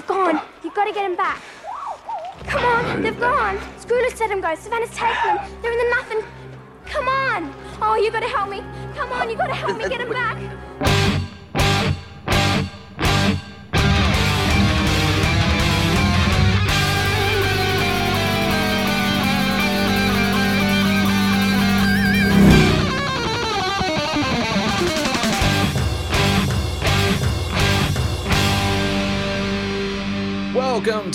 They've gone. You've got to get him back. Come on, they've gone. Scrooge let him go. Savannah's taken them. They're in the muffin. Come on. Oh, you got to help me. Come on, you got to help me get him back.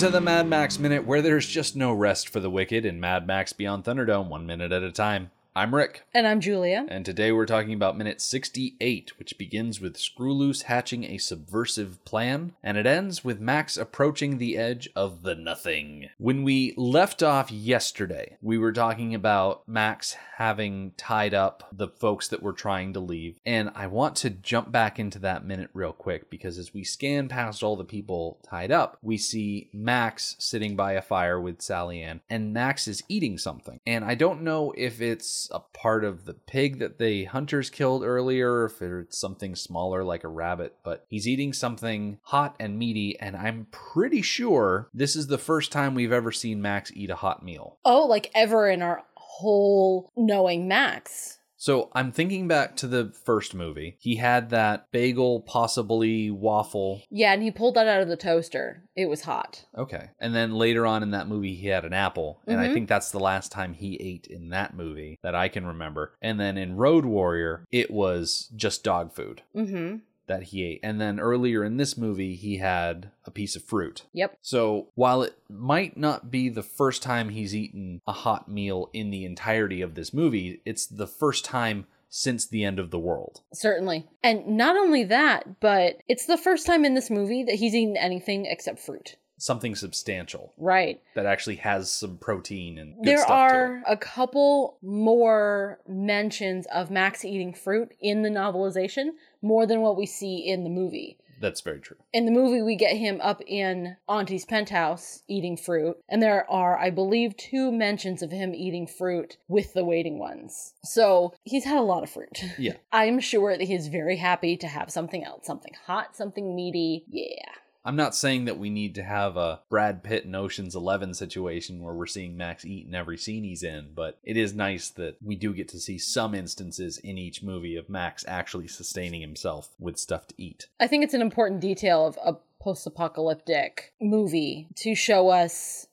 To the Mad Max Minute, where there's just no rest for the wicked in Mad Max Beyond Thunderdome, one minute at a time. I'm Rick, And I'm Julia. and today we're talking about minute 68, which begins with Screwloose hatching a subversive plan, and it ends with Max approaching the edge of the nothing. When we left off yesterday, we were talking about Max having tied up the folks that were trying to leave, and I want to jump back into that minute real quick because as we scan past all the people tied up, we see Max sitting by a fire with Sally Ann, and Max is eating something. And I don't know if it's a part of the pig that the hunters killed earlier, if it's something smaller like a rabbit, but he's eating something hot and meaty, and I'm pretty sure this is the first time we've ever seen Max eat a hot meal. Oh, like ever in our whole knowing Max. So I'm thinking back to the first movie. He had that bagel, possibly waffle. Yeah, and he pulled that out of the toaster. It was hot. Okay. And then later on in that movie, he had an apple. And I Mhm. think that's the last time he ate in that movie that I can remember. And then in Road Warrior, it was just dog food Mm-hmm. That he ate. And then earlier in this movie, he had a piece of fruit. Yep. So while it might not be the first time he's eaten a hot meal in the entirety of this movie, it's the first time since the end of the world. Certainly. And not only that, but it's the first time in this movie that he's eaten anything except fruit. Something substantial Right. that actually has some protein and there are a couple more mentions of Max eating fruit in the novelization, more than what we see in the movie. That's very true. In the movie, we get him up in Auntie's penthouse eating fruit, and there are, I believe, two mentions of him eating fruit with the waiting ones. So he's had a lot of fruit. Yeah. I'm sure that he's very happy to have something else, something hot, something meaty. Yeah. I'm not saying that we need to have a Brad Pitt and Ocean's 11 situation where we're seeing Max eat in every scene he's in, but it is nice that we do get to see some instances in each movie of Max actually sustaining himself with stuff to eat. I think it's an important detail of a post apocalyptic movie to show us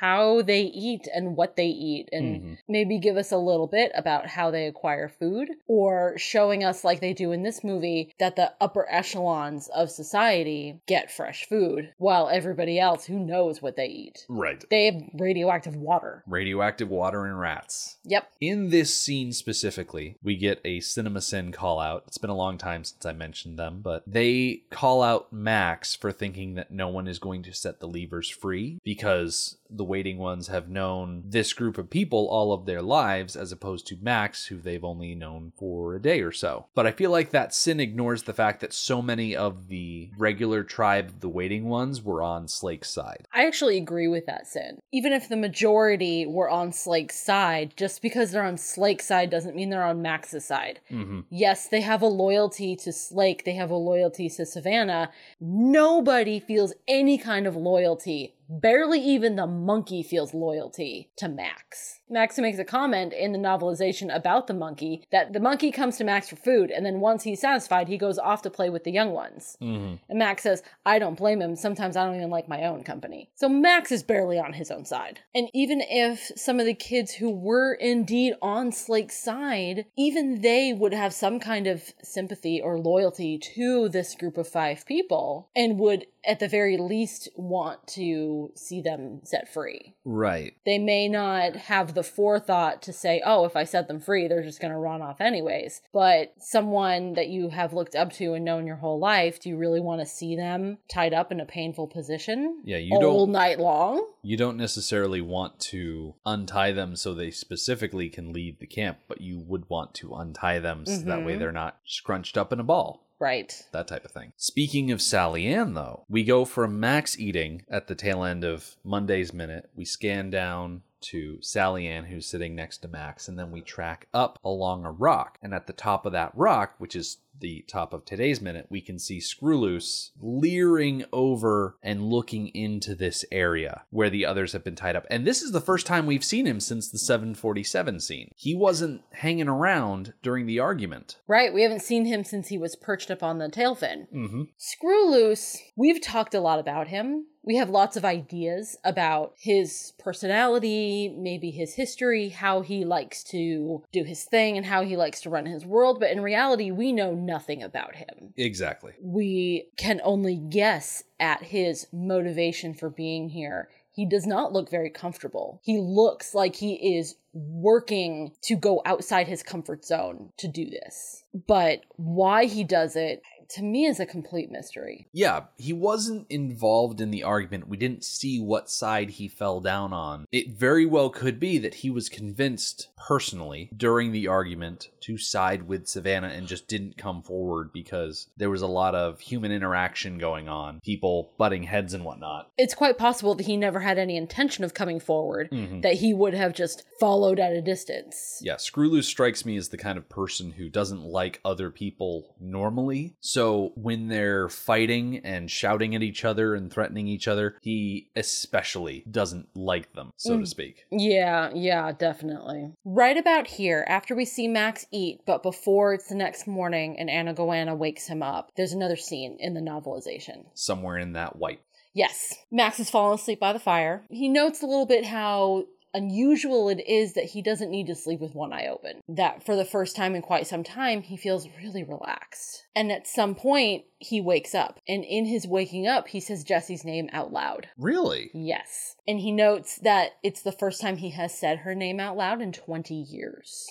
how they eat and what they eat and Mhm. maybe give us a little bit about how they acquire food or showing us like they do in this movie that the upper echelons of society get fresh food while everybody else who knows what they eat Right. they have radioactive water Radioactive water and rats. yep In this scene specifically, we get a cinema sin call out. It's been a long time since I mentioned them, but they call out Max for thinking that no one is going to set the levers free because the waiting ones have known this group of people all of their lives as opposed to Max, who they've only known for a day or so. But I feel like that sin ignores the fact that so many of the regular tribe of the waiting ones were on Slake's side. I actually agree with that, Sin. Even if the majority were on Slake's side, just because they're on Slake's side doesn't mean they're on Max's side. Mm-hmm. Yes, they have a loyalty to Slake, they have a loyalty to Savannah. Nobody feels any kind of loyalty. Barely even the monkey feels loyalty to Max. Max makes a comment in the novelization about the monkey that the monkey comes to Max for food, and then once he's satisfied, he goes off to play with the young ones. Mm-hmm. And Max says, I don't blame him. Sometimes I don't even like my own company. So Max is barely on his own side. And even if some of the kids who were indeed on Slake's side, even they would have some kind of sympathy or loyalty to this group of five people and would, at the very least, want to see them set free. Right. They may not have the forethought to say, oh, if I set them free, they're just going to run off anyways. But someone that you have looked up to and known your whole life, do you really want to see them tied up in a painful position Yeah, you all don't All night long? you don't necessarily want to untie them so they specifically can leave the camp, but you would want to untie them so that way Mhm. they're not scrunched up in a ball. Right. That type of thing. Speaking of Sally Ann, though, we go from Max eating at the tail end of Monday's Minute. We scan down to Sally Ann, who's sitting next to Max, and then we track up along a rock. And at the top of that rock, which is the top of today's minute, we can see Screwloose leering over and looking into this area where the others have been tied up. And this is the first time we've seen him since the 747 scene. He wasn't hanging around during the argument. Right, we haven't seen him since he was perched up on the tail fin. Mm-hmm. Screw Loose, we've talked a lot about him. We have lots of ideas about his personality, maybe his history, how he likes to do his thing, and how he likes to run his world. But in reality, we know nothing about him. Exactly. We can only guess at his motivation for being here. He does not look very comfortable. He looks like he is working to go outside his comfort zone to do this. But why he does it, to me, is a complete mystery. Yeah, he wasn't involved in the argument. We didn't see what side he fell down on. It very well could be that he was convinced personally during the argument to side with Savannah and just didn't come forward because there was a lot of human interaction going on, people butting heads and whatnot. It's quite possible that he never had any intention of coming forward, Mhm. that he would have just followed at a distance. Yeah, Screwloose strikes me as the kind of person who doesn't like other people normally. So when they're fighting and shouting at each other and threatening each other, he especially doesn't like them, so to Mm. speak. Yeah, yeah, definitely. Right about here, after we see Max eat, but before it's the next morning and Anna Goanna wakes him up, there's another scene in the novelization. Somewhere in that white. Yes, Max has fallen asleep by the fire. He notes a little bit how unusual it is that he doesn't need to sleep with one eye open. That for the first time in quite some time, he feels really relaxed. And at some point, he wakes up. And in his waking up, he says Jesse's name out loud. Really? Yes. And he notes that it's the first time he has said her name out loud in 20 years.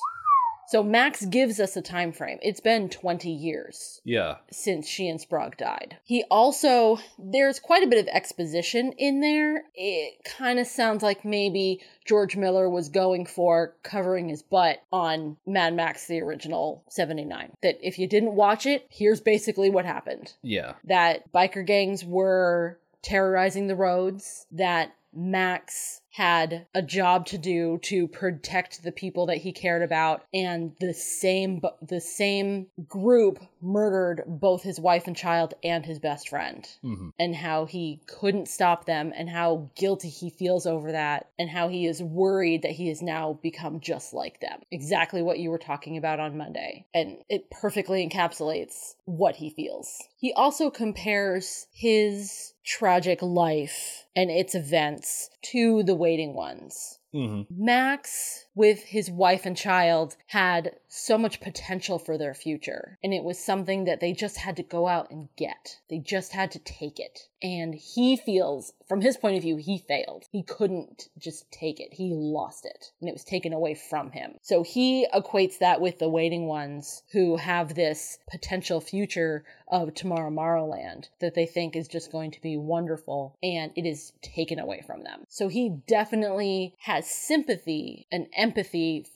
So Max gives us a time frame. It's been 20 years Yeah. since she and Sprague died. He also, there's quite a bit of exposition in there. It kind of sounds like maybe George Miller was going for covering his butt on Mad Max, the original 79. That if you didn't watch it, here's basically what happened Yeah. that biker gangs were terrorizing the roads, that Max had a job to do to protect the people that he cared about and the same the same group murdered both his wife and child and his best friend hmm and how he couldn't stop them and how guilty he feels over that and how he is worried that he has now become just like them. Exactly what you were talking about on Monday. And it perfectly encapsulates what he feels. He also compares his tragic life and its events to the waiting ones. hmm Max, with his wife and child, had so much potential for their future. And it was something that they just had to go out and get. They just had to take it. And he feels, from his point of view, he failed. He couldn't just take it. He lost it. And it was taken away from him. So he equates that with the waiting ones who have this potential future of Tomorrow Morrowland that they think is just going to be wonderful and it is taken away from them. So he definitely has sympathy and empathy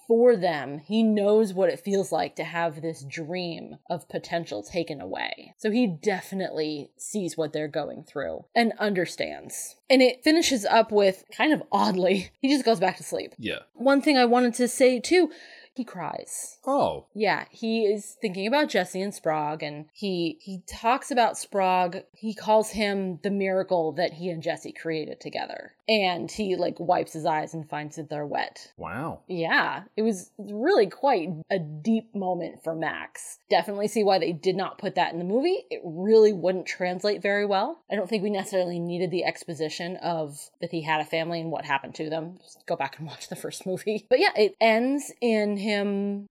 for them. He knows what it feels like to have this dream of potential taken away. So he definitely sees what they're going through and understands. And it finishes up with kind of oddly, he just goes back to sleep. Yeah. One thing I wanted to say too, he cries. Oh. Yeah, he is thinking about Jesse and Sprague, and he he talks about Sprague. He calls him the miracle that he and Jesse created together, and he like wipes his eyes and finds that they're wet. Wow. Yeah, it was really quite a deep moment for Max. Definitely see why they did not put that in the movie. It really wouldn't translate very well. I don't think we necessarily needed the exposition of that he had a family and what happened to them. Just go back and watch the first movie. But yeah, it ends in him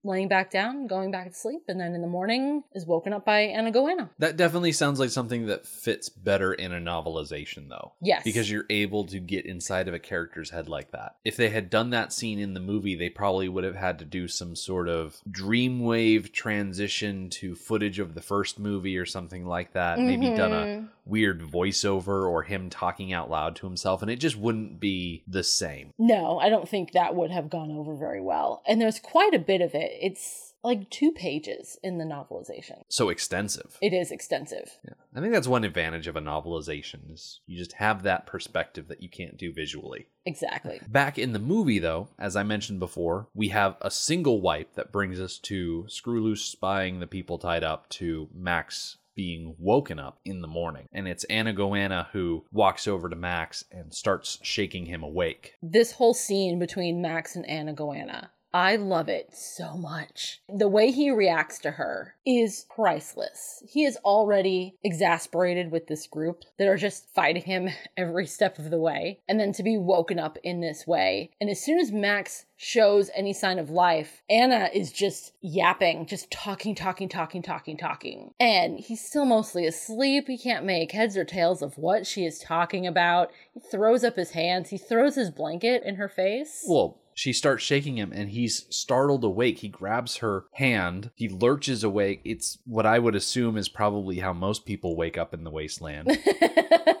laying back down, going back to sleep, and then in the morning is woken up by Anna Goanna. That definitely sounds like something that fits better in a novelization, though. Yes. Because you're able to get inside of a character's head like that. If they had done that scene in the movie, they probably would have had to do some sort of dreamwave transition to footage of the first movie or something like that. Maybe done a Mhm. Weird voiceover or him talking out loud to himself, and it just wouldn't be the same. No, I don't think that would have gone over very well. And there's quite a bit of it. It's like two pages in the novelization. So extensive. It is extensive. Yeah. I think that's one advantage of a novelization is you just have that perspective that you can't do visually. Exactly. Back in the movie, though, as I mentioned before, we have a single wipe that brings us to Screw Loose spying the people tied up to Max being woken up in the morning. And it's Anna Goanna who walks over to Max and starts shaking him awake. This whole scene between Max and Anna Goanna I love it so much. The way he reacts to her is priceless. He is already exasperated with this group that are just fighting him every step of the way. And then to be woken up in this way. And as soon as Max shows any sign of life, Anna is just yapping, just talking, talking, talking, talking, talking. And he's still mostly asleep. He can't make heads or tails of what she is talking about. He throws up his hands, he throws his blanket in her face. Well, she starts shaking him and he's startled awake. He grabs her hand, he lurches awake. It's what I would assume is probably how most people wake up in the wasteland.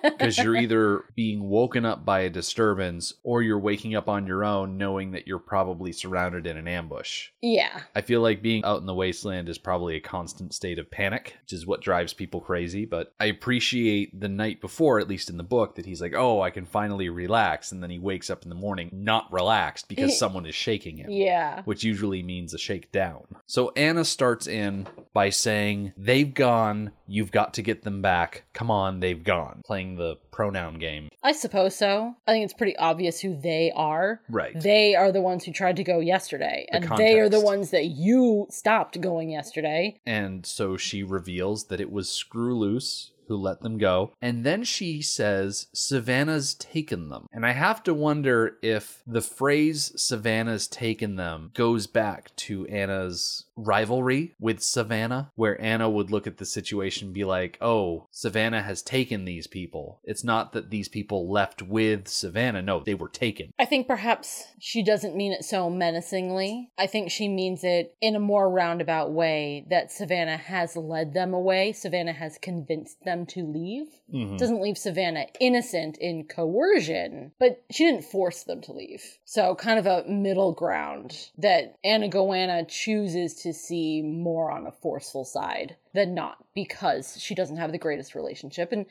Because you're either being woken up by a disturbance or you're waking up on your own knowing that you're probably surrounded in an ambush. yeah. I feel like being out in the wasteland is probably a constant state of panic, which is what drives people crazy. But I appreciate the night before, at least in the book, that he's like, oh, I can finally relax. And then he wakes up in the morning not relaxed because someone is shaking him. Yeah. Which usually means a shakedown. So Anna starts in by saying, They've gone. You've got to get them back. Come on, they've gone. Playing the pronoun game. I suppose so. I think it's pretty obvious who they are. Right. They are the ones who tried to go yesterday, The and they are the ones that you stopped going yesterday. And so she reveals that it was Screw Loose who let them go. And then she says, Savannah's taken them. And I have to wonder if the phrase Savannah's taken them goes back to Anna's rivalry with Savannah, where Anna would look at the situation and be like, oh, Savannah has taken these people. It's not that these people left with Savannah. No, they were taken. I think perhaps she doesn't mean it so menacingly. I think she means it in a more roundabout way that Savannah has led them away. Savannah has convinced them to leave. Mm-hmm. Doesn't leave Savannah innocent in coercion, but she didn't force them to leave. So, kind of a middle ground that Anna Goanna chooses to see more on a forceful side than not because she doesn't have the greatest relationship. And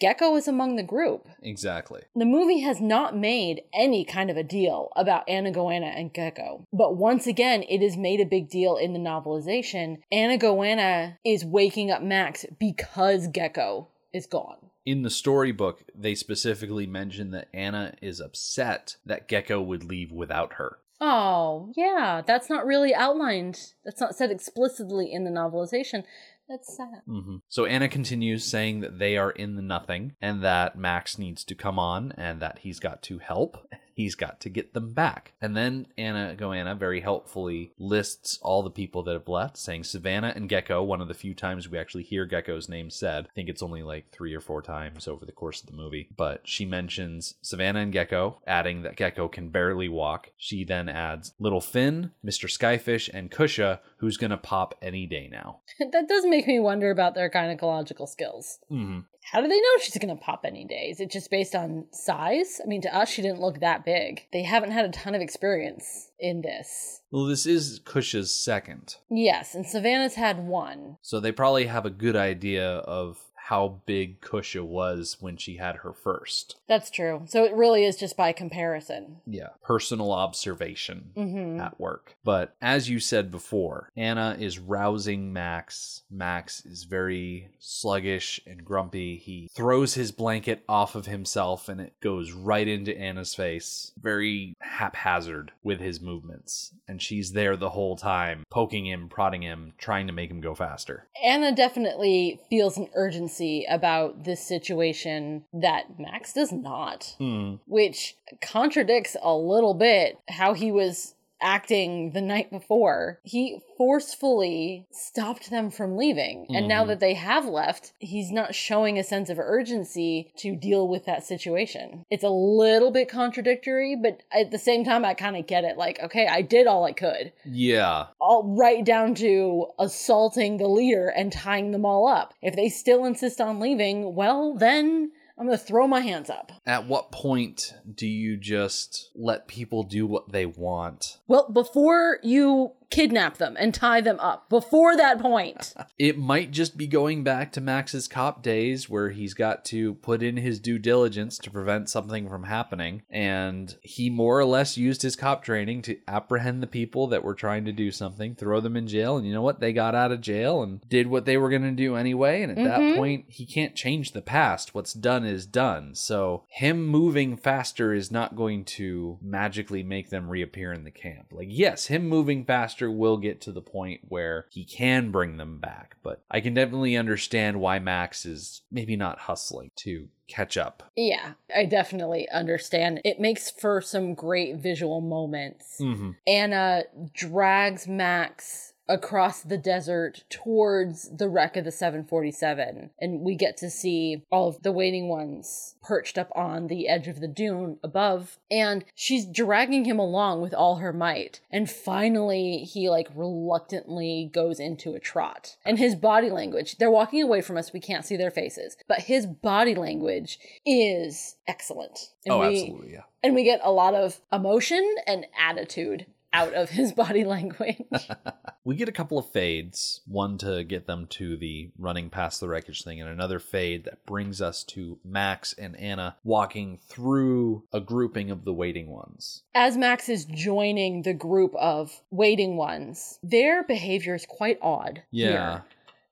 Gecko is among the group. Exactly. The movie has not made any kind of a deal about Anna Goanna and Gecko. But once again, it is made a big deal in the novelization. Anna Goanna is waking up Max because Gecko is gone. In the storybook, they specifically mention that Anna is upset that Gecko would leave without her. Oh, yeah, that's not really outlined. That's not said explicitly in the novelization. That's sad. hmm So Anna continues saying that they are in the nothing and that Max needs to come on and that he's got to help. He's got to get them back. And then Anna Goanna very helpfully lists all the people that have left, saying Savannah and Gecko, one of the few times we actually hear Gecko's name said. I think it's only like three or four times over the course of the movie. But she mentions Savannah and Gecko, adding that Gecko can barely walk. She then adds Little Finn, Mr. Skyfish, and Cusha, who's gonna pop any day now. that does make me wonder about their gynecological skills. hmm How do they know she's going to pop any day? Is it just based on size? I mean, to us, she didn't look that big. They haven't had a ton of experience in this. Well, this is Cusha's second. Yes, and Savannah's had one. So they probably have a good idea of how big Cusha was when she had her first. That's true. So it really is just by comparison. Yeah. Personal observation hmm at work. But as you said before, Anna is rousing Max. Max is very sluggish and grumpy. He throws his blanket off of himself and it goes right into Anna's face. Very haphazard with his movements. And she's there the whole time, poking him, prodding him, trying to make him go faster. Anna definitely feels an urgency about this situation that Max does not, Hmm. which contradicts a little bit how he was acting the night before. He forcefully stopped them from leaving. And now Mhm. that they have left, he's not showing a sense of urgency to deal with that situation. It's a little bit contradictory, but at the same time, I kind of get it. Like, okay, I did all I could Yeah. all right down to assaulting the leader and tying them all up. If they still insist on leaving, well, then I'm going to throw my hands up. At what point do you just let people do what they want? Well, before you kidnap them and tie them up before that point. It might just be going back to Max's cop days where he's got to put in his due diligence to prevent something from happening. And he more or less used his cop training to apprehend the people that were trying to do something, throw them in jail. And you know what? They got out of jail and did what they were going to do anyway. And at that mm-hmm. point, he can't change the past. What's done is done. So him moving faster is not going to magically make them reappear in the camp. Like, yes, him moving faster will get to the point where he can bring them back, but I can definitely understand why Max is maybe not hustling to catch up. Yeah, I definitely understand. It makes for some great visual moments. Mm-hmm. Anna drags Max across the desert towards the wreck of the 747 and we get to see all of the waiting ones perched up on the edge of the dune above. And she's dragging him along with all her might. And finally he like reluctantly goes into a trot. And his body language they're walking away from us we can't see their faces. But his body language is excellent. And Oh, we- absolutely, yeah. and we get a lot of emotion and attitude out of his body language. We get a couple of fades, one to get them to the running past the wreckage thing, and another fade that brings us to Max and Anna walking through a grouping of the waiting ones. As Max is joining the group of waiting ones, their behavior is quite odd. Yeah. Here.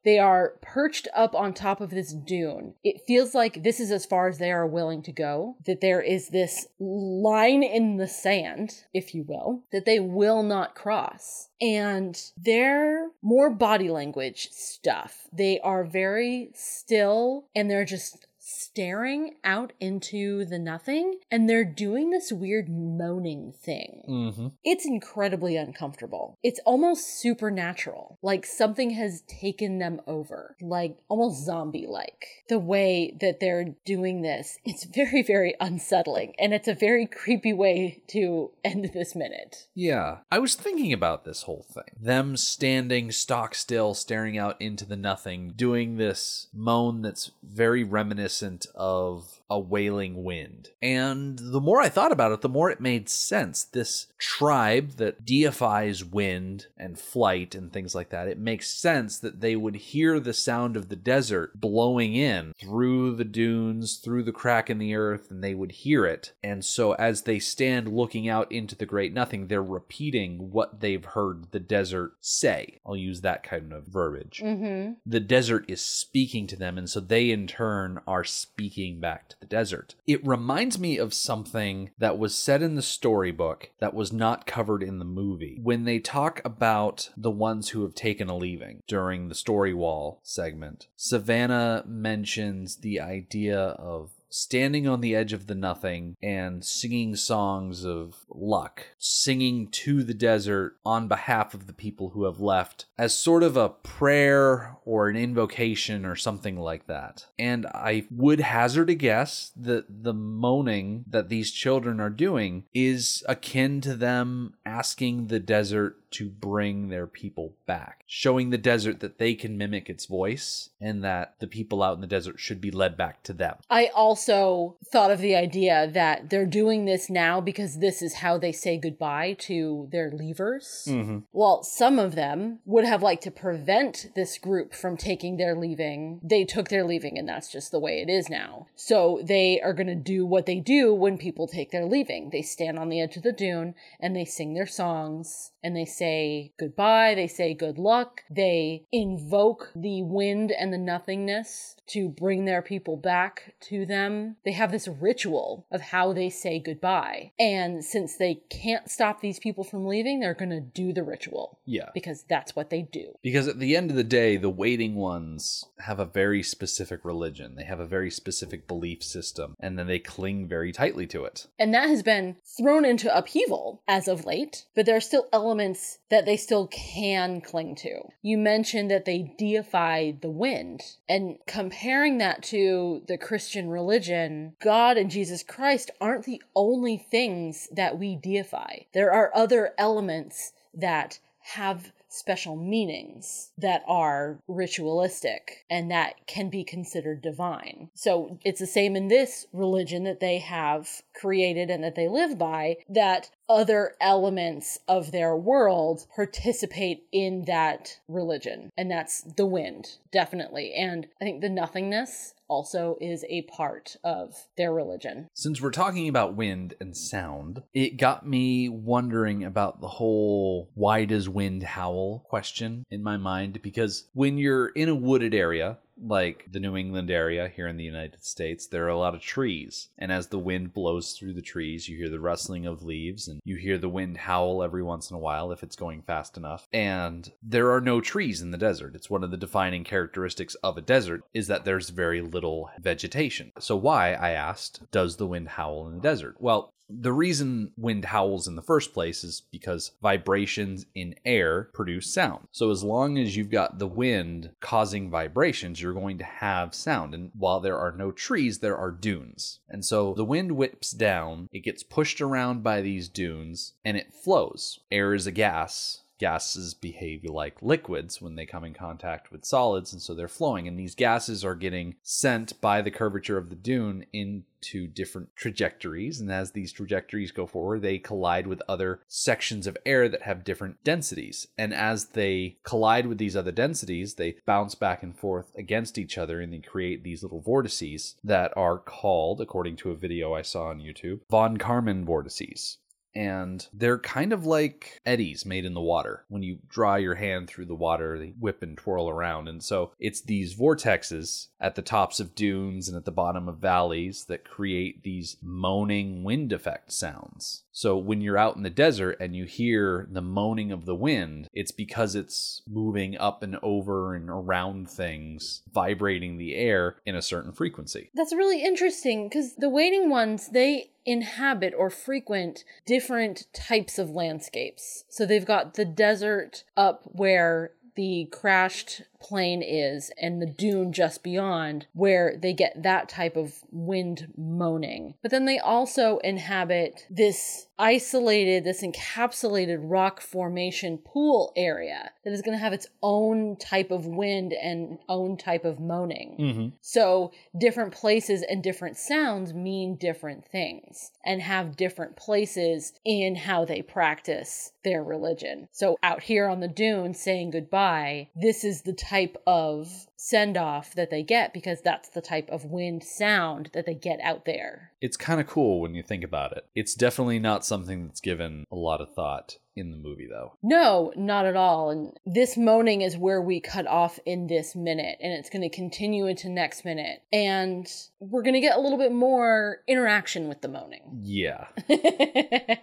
They are perched up on top of this dune. It feels like this is as far as they are willing to go, that there is this line in the sand, if you will, that they will not cross. And their more body language stuff, they are very still and they're just staring out into the nothing and they're doing this weird moaning thing. Mm-hmm. It's incredibly uncomfortable. It's almost supernatural. Like something has taken them over. Like almost zombie like. The way that they're doing this, it's very, very unsettling. And it's a very creepy way to end this minute. Yeah. I was thinking about this whole thing. Them standing stock still, staring out into the nothing, doing this moan that's very reminiscent of a wailing wind. And the more I thought about it, the more it made sense. This tribe that deifies wind and flight and things like that, it makes sense that they would hear the sound of the desert blowing in through the dunes, through the crack in the earth, and they would hear it. And so as they stand looking out into the great nothing, they're repeating what they've heard the desert say. I'll use that kind of verbiage Mm-hmm. the desert is speaking to them, and so they in turn are speaking back to the desert. It reminds me of something that was said in the storybook that was not covered in the movie. When they talk about the ones who have taken a leaving during the story wall segment, Savannah mentions the idea of standing on the edge of the nothing and singing songs of luck, singing to the desert on behalf of the people who have left as sort of a prayer or an invocation or something like that. And I would hazard a guess that the moaning that these children are doing is akin to them asking the desert to bring their people back, showing the desert that they can mimic its voice and that the people out in the desert should be led back to them. I also thought of the idea that they're doing this now because this is how they say goodbye to their leavers. Mm-hmm. Well, some of them would have liked to prevent this group from taking their leaving. They took their leaving, and that's just the way it is now. So they are going to do what they do when people take their leaving. They stand on the edge of the dune and they sing their songs and they say goodbye, they say good luck, they invoke the wind and the nothingness to bring their people back to them. They have this ritual of how they say goodbye. And since they can't stop these people from leaving, they're going to do the ritual Yeah. because that's what they do. Because at the end of the day, the waiting ones have a very specific religion. They have a very specific belief system, and then they cling very tightly to it. And that has been thrown into upheaval as of late, but there are still elements that they still can cling to. You mentioned that they deify the wind, and comparing that to the Christian religion, God and Jesus Christ aren't the only things that we deify. There are other elements that have special meanings that are ritualistic and that can be considered divine. So it's the same in this religion that they have created and that they live by, that other elements of their world participate in that religion. And that's the wind, definitely. And I think the nothingness also is a part of their religion. Since we're talking about wind and sound, it got me wondering about the whole why does wind howl question in my mind because when you're in a wooded area, like the New England area here in the United States, there are a lot of trees. And as the wind blows through the trees, you hear the rustling of leaves and you hear the wind howl every once in a while if it's going fast enough. And there are no trees in the desert. It's one of the defining characteristics of a desert is that there's very little vegetation. So why, I asked, does the wind howl in the desert? Well, the reason wind howls in the first place is because vibrations in air produce sound. So as long as you've got the wind causing vibrations, you're going to have sound. And while there are no trees, there are dunes. And so the wind whips down, it gets pushed around by these dunes, and it flows. Air is a gas, gases behave like liquids when they come in contact with solids, and so they're flowing. And these gases are getting sent by the curvature of the dune into different trajectories. And as these trajectories go forward, they collide with other sections of air that have different densities. And as they collide with these other densities, they bounce back and forth against each other and they create these little vortices that are called, according to a video I saw on YouTube, von Karman vortices and they're kind of like eddies made in the water. When you draw your hand through the water, they whip and twirl around. And so it's these vortexes at the tops of dunes and at the bottom of valleys that create these moaning wind effect sounds. So when you're out in the desert and you hear the moaning of the wind, it's because it's moving up and over and around things, vibrating the air in a certain frequency. That's really interesting because the waiting ones, they inhabit or frequent different types of landscapes. So they've got the desert up where the crashed plane is and the dune just beyond where they get that type of wind moaning. But then they also inhabit this isolated, this encapsulated rock formation pool area that is going to have its own type of wind and own type of moaning. Mm-hmm. So different places and different sounds mean different things and have different places in how they practice their religion. So out here on the dune saying goodbye, this is the type of send off that they get because that's the type of wind sound that they get out there. It's kind of cool when you think about it. It's definitely not something that's given a lot of thought in the movie, though. No, not at all. And this moaning is where we cut off in this minute, and it's going to continue into next minute. And we're going to get a little bit more interaction with the moaning. Yeah.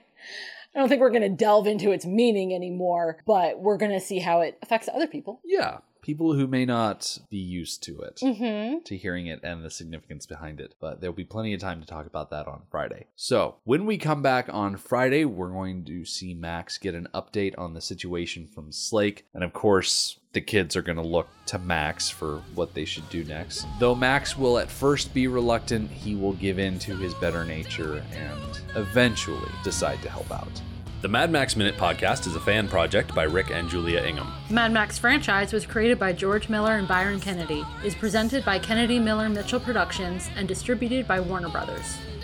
I don't think we're going to delve into its meaning anymore, but we're going to see how it affects other people. Yeah. People who may not be used to it, Mm-hmm. to hearing it and the significance behind it. But there'll be plenty of time to talk about that on Friday. So, when we come back on Friday, we're going to see Max get an update on the situation from Slake. And of course, the kids are going to look to Max for what they should do next. Though Max will at first be reluctant, he will give in to his better nature and eventually decide to help out. The Mad Max Minute podcast is a fan project by Rick and Julia Ingham. Mad Max franchise was created by George Miller and Byron Kennedy, is presented by Kennedy Miller Mitchell Productions, and distributed by Warner Brothers.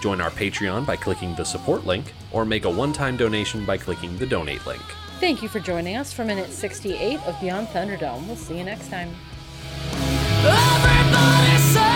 join our Patreon by clicking the support link, or make a one time donation by clicking the donate link. Thank you for joining us for minute 68 of Beyond Thunderdome. We'll see you next time. Everybody say